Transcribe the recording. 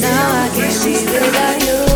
Now I can see without you.